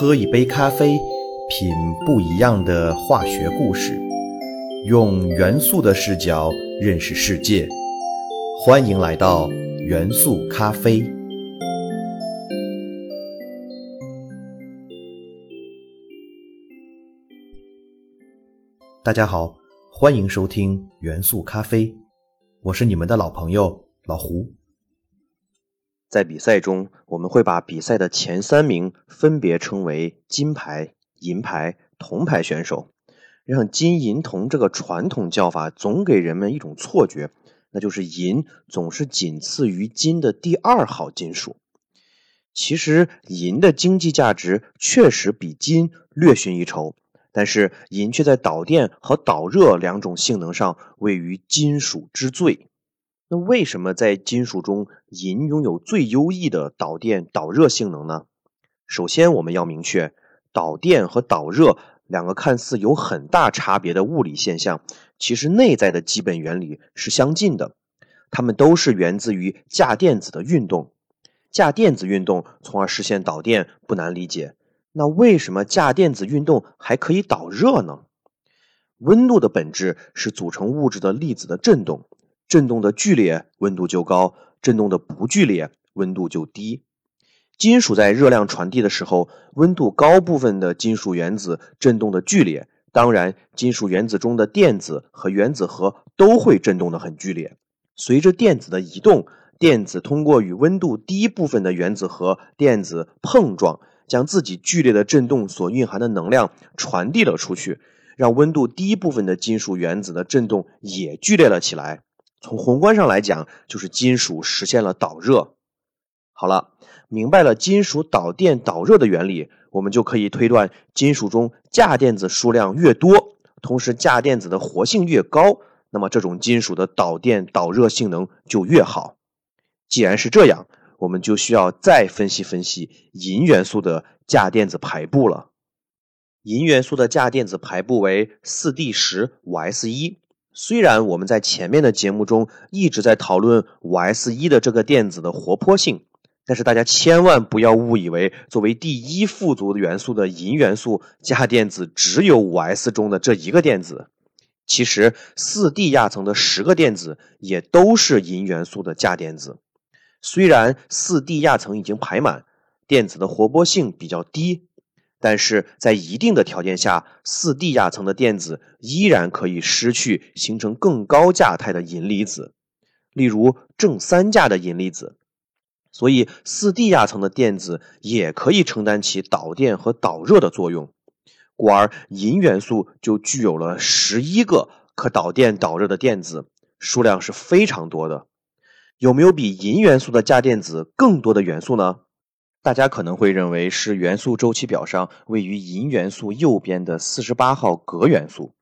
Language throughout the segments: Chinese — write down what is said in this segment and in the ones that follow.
喝一杯咖啡，品不一样的化学故事，用元素的视角认识世界。欢迎来到元素咖啡。大家好，欢迎收听元素咖啡，我是你们的老朋友老胡。在比赛中，我们会把比赛的前三名分别称为金牌、银牌、铜牌选手，让金银铜这个传统叫法总给人们一种错觉，那就是银总是仅次于金的第二号金属。其实，银的经济价值确实比金略逊一筹，但是银却在导电和导热两种性能上位于金属之最。那为什么在金属中银拥有最优异的导电导热性能呢？首先，我们要明确，导电和导热两个看似有很大差别的物理现象，其实内在的基本原理是相近的。它们都是源自于价电子的运动，价电子运动从而实现导电不难理解。那为什么价电子运动还可以导热呢？温度的本质是组成物质的粒子的振动。振动的剧烈，温度就高；振动的不剧烈，温度就低。金属在热量传递的时候，温度高部分的金属原子振动的剧烈，当然，金属原子中的电子和原子核都会振动的很剧烈。随着电子的移动，电子通过与温度低部分的原子核电子碰撞，将自己剧烈的振动所蕴含的能量传递了出去，让温度低部分的金属原子的振动也剧烈了起来。从宏观上来讲，就是金属实现了导热。好了，明白了金属导电导热的原理，我们就可以推断，金属中价电子数量越多，同时价电子的活性越高，那么这种金属的导电导热性能就越好。既然是这样，我们就需要再分析分析银元素的价电子排布了。银元素的价电子排布为四 d 十五 s 一。虽然我们在前面的节目中一直在讨论五 s 一的这个电子的活泼性，但是大家千万不要误以为作为第一富足的元素的银元素价电子只有五 s 中的这一个电子。其实四 d 亚层的十个电子也都是银元素的价电子。虽然四 d 亚层已经排满，电子的活泼性比较低。但是在一定的条件下，四 d 亚层的电子依然可以失去，形成更高价态的银离子，例如正三价的银离子。所以四 d 亚层的电子也可以承担起导电和导热的作用，故而银元素就具有了十一个可导电导热的电子，数量是非常多的。有没有比银元素的价电子更多的元素呢？大家可能会认为是元素周期表上位于银元素右边的四十八号镉元素，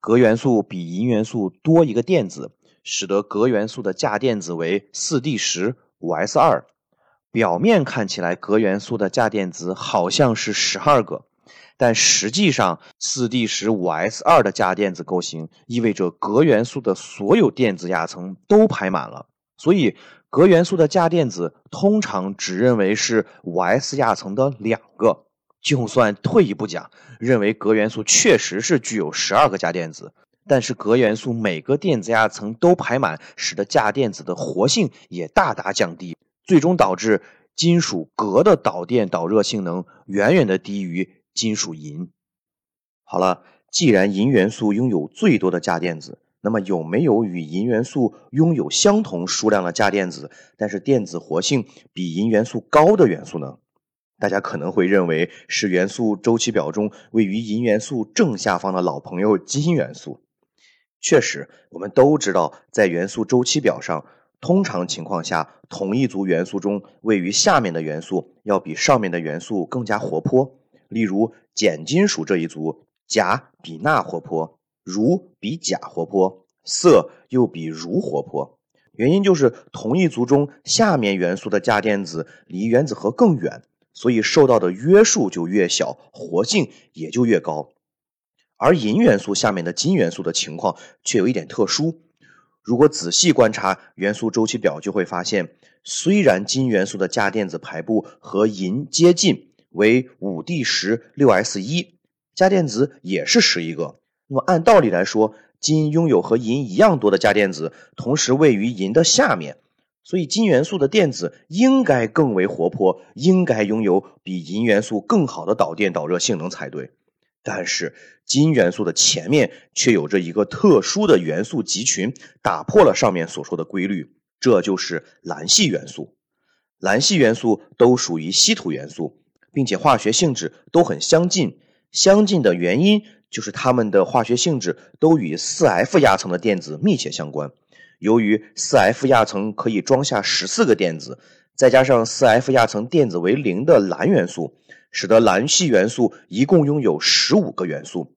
镉元素比银元素多一个电子，使得镉元素的价电子为四 d 十五 s 二。表面看起来镉元素的价电子好像是十二个，但实际上四 d 十五 s 二的价电子构型意味着镉元素的所有电子亚层都排满了，所以。镉元素的价电子通常只认为是五 s 亚层的两个，就算退一步讲，认为镉元素确实是具有十二个价电子，但是镉元素每个电子亚层都排满，使得价电子的活性也大大降低，最终导致金属镉的导电导热性能远远的低于金属银。好了，既然银元素拥有最多的价电子。那么有没有与银元素拥有相同数量的价电子，但是电子活性比银元素高的元素呢？大家可能会认为是元素周期表中位于银元素正下方的老朋友金元素。确实，我们都知道，在元素周期表上，通常情况下，同一组元素中位于下面的元素要比上面的元素更加活泼。例如，碱金属这一组，钾比钠活泼。如比钾活泼，色又比如活泼，原因就是同一族中下面元素的价电子离原子核更远，所以受到的约束就越小，活性也就越高。而银元素下面的金元素的情况却有一点特殊，如果仔细观察元素周期表，就会发现，虽然金元素的价电子排布和银接近，为五 D 十六 S 一，价电子也是十一个。那么按道理来说，金拥有和银一样多的价电子，同时位于银的下面，所以金元素的电子应该更为活泼，应该拥有比银元素更好的导电导热性能才对。但是金元素的前面却有着一个特殊的元素集群，打破了上面所说的规律，这就是镧系元素。镧系元素都属于稀土元素，并且化学性质都很相近。相近的原因就是它们的化学性质都与 4F 亚层的电子密切相关。由于 4F 亚层可以装下十四个电子，再加上 4F 亚层电子为零的镧元素。使得镧系元素一共拥有十五个元素，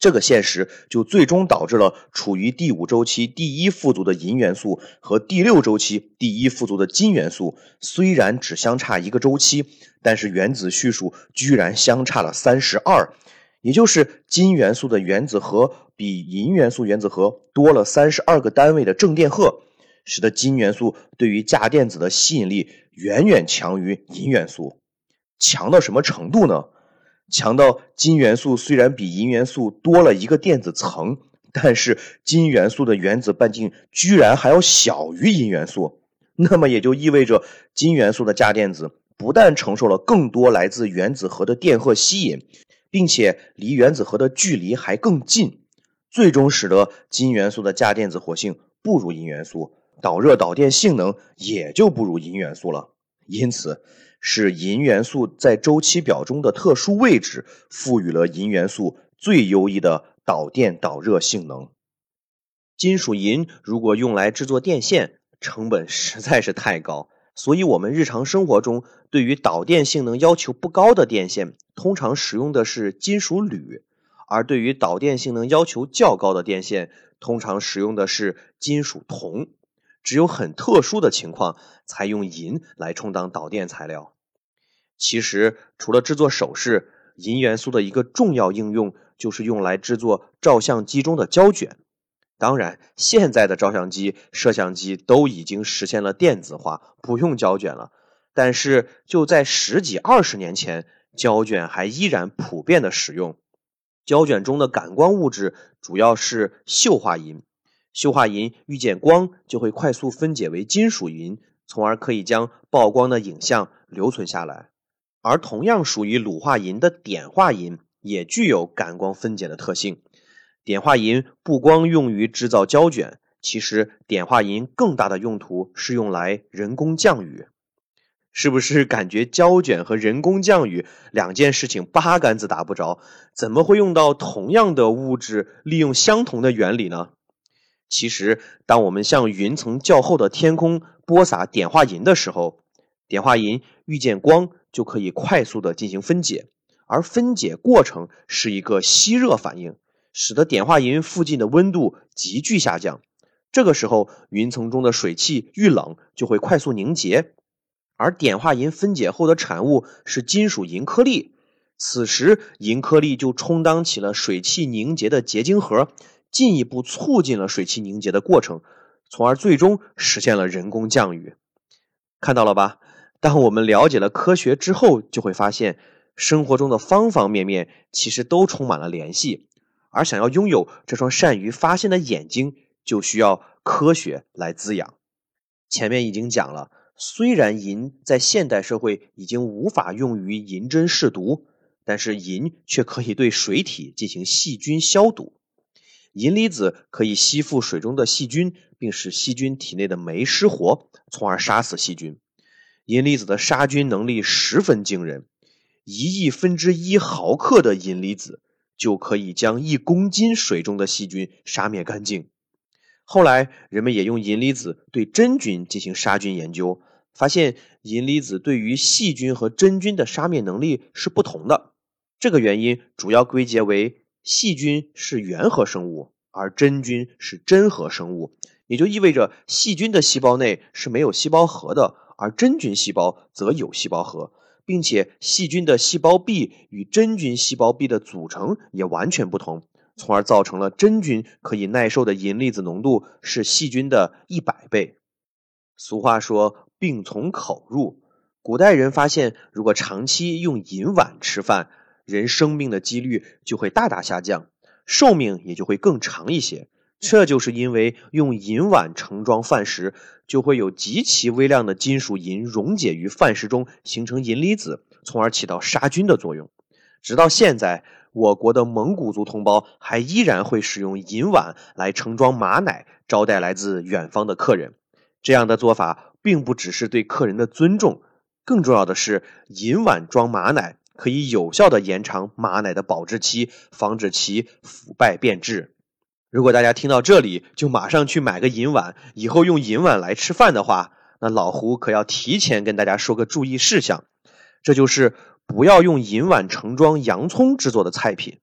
这个现实就最终导致了处于第五周期第一富族的银元素和第六周期第一富族的金元素，虽然只相差一个周期，但是原子序数居然相差了三十二，也就是金元素的原子核比银元素原子核多了三十二个单位的正电荷，使得金元素对于价电子的吸引力远远强于银元素。强到什么程度呢？强到金元素虽然比银元素多了一个电子层，但是金元素的原子半径居然还要小于银元素。那么也就意味着金元素的价电子不但承受了更多来自原子核的电荷吸引，并且离原子核的距离还更近，最终使得金元素的价电子活性不如银元素，导热导电性能也就不如银元素了。因此。是银元素在周期表中的特殊位置，赋予了银元素最优异的导电导热性能。金属银如果用来制作电线，成本实在是太高，所以我们日常生活中对于导电性能要求不高的电线，通常使用的是金属铝；而对于导电性能要求较高的电线，通常使用的是金属铜。只有很特殊的情况，才用银来充当导电材料。其实，除了制作首饰，银元素的一个重要应用就是用来制作照相机中的胶卷。当然，现在的照相机、摄像机都已经实现了电子化，不用胶卷了。但是，就在十几二十年前，胶卷还依然普遍的使用。胶卷中的感光物质主要是溴化银。溴化银遇见光就会快速分解为金属银，从而可以将曝光的影像留存下来。而同样属于卤化银的碘化银也具有感光分解的特性。碘化银不光用于制造胶卷，其实碘化银更大的用途是用来人工降雨。是不是感觉胶卷和人工降雨两件事情八竿子打不着？怎么会用到同样的物质，利用相同的原理呢？其实，当我们向云层较厚的天空播撒碘化银的时候，碘化银遇见光就可以快速的进行分解，而分解过程是一个吸热反应，使得碘化银附近的温度急剧下降。这个时候，云层中的水汽遇冷就会快速凝结，而碘化银分解后的产物是金属银颗粒，此时银颗粒就充当起了水汽凝结的结晶核。进一步促进了水汽凝结的过程，从而最终实现了人工降雨。看到了吧？当我们了解了科学之后，就会发现生活中的方方面面其实都充满了联系。而想要拥有这双善于发现的眼睛，就需要科学来滋养。前面已经讲了，虽然银在现代社会已经无法用于银针试毒，但是银却可以对水体进行细菌消毒。银离子可以吸附水中的细菌，并使细菌体内的酶失活，从而杀死细菌。银离子的杀菌能力十分惊人，一亿分之一毫克的银离子就可以将一公斤水中的细菌杀灭干净。后来，人们也用银离子对真菌进行杀菌研究，发现银离子对于细菌和真菌的杀灭能力是不同的。这个原因主要归结为。细菌是原核生物，而真菌是真核生物，也就意味着细菌的细胞内是没有细胞核的，而真菌细胞则有细胞核，并且细菌的细胞壁与真菌细胞壁的组成也完全不同，从而造成了真菌可以耐受的银离子浓度是细菌的一百倍。俗话说“病从口入”，古代人发现，如果长期用银碗吃饭，人生病的几率就会大大下降，寿命也就会更长一些。这就是因为用银碗盛装饭食，就会有极其微量的金属银溶解于饭食中，形成银离子，从而起到杀菌的作用。直到现在，我国的蒙古族同胞还依然会使用银碗来盛装马奶，招待来自远方的客人。这样的做法并不只是对客人的尊重，更重要的是，银碗装马奶可以有效的延长马奶的保质期，防止其腐败变质。如果大家听到这里就马上去买个银碗，以后用银碗来吃饭的话，那老胡可要提前跟大家说个注意事项，这就是不要用银碗盛装洋葱制作的菜品，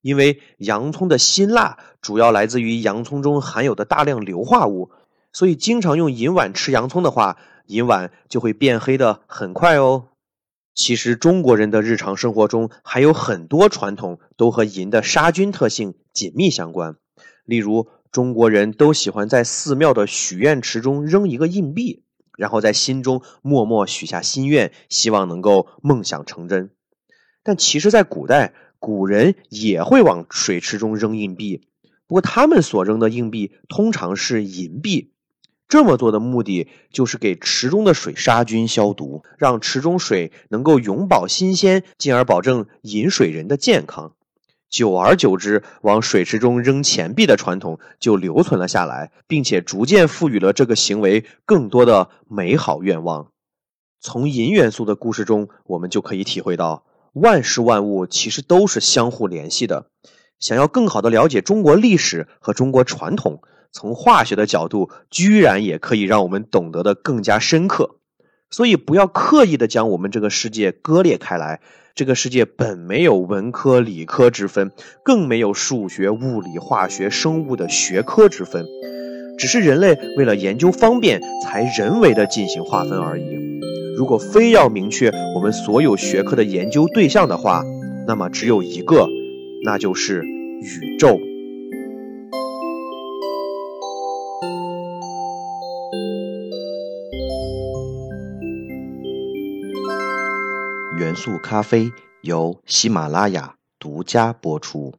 因为洋葱的辛辣主要来自于洋葱中含有的大量硫化物，所以经常用银碗吃洋葱的话，银碗就会变黑的很快哦。其实中国人的日常生活中还有很多传统都和银的杀菌特性紧密相关。例如，中国人都喜欢在寺庙的许愿池中扔一个硬币，然后在心中默默许下心愿，希望能够梦想成真。但其实，在古代，古人也会往水池中扔硬币，不过他们所扔的硬币通常是银币。这么做的目的就是给池中的水杀菌消毒，让池中水能够永保新鲜，进而保证饮水人的健康。久而久之，往水池中扔钱币的传统就留存了下来，并且逐渐赋予了这个行为更多的美好愿望。从银元素的故事中，我们就可以体会到，万事万物其实都是相互联系的。想要更好的了解中国历史和中国传统，从化学的角度，居然也可以让我们懂得的更加深刻。所以，不要刻意的将我们这个世界割裂开来。这个世界本没有文科理科之分，更没有数学、物理、化学、生物的学科之分，只是人类为了研究方便，才人为的进行划分而已。如果非要明确我们所有学科的研究对象的话，那么只有一个，那就是宇宙。速咖啡由喜马拉雅独家播出。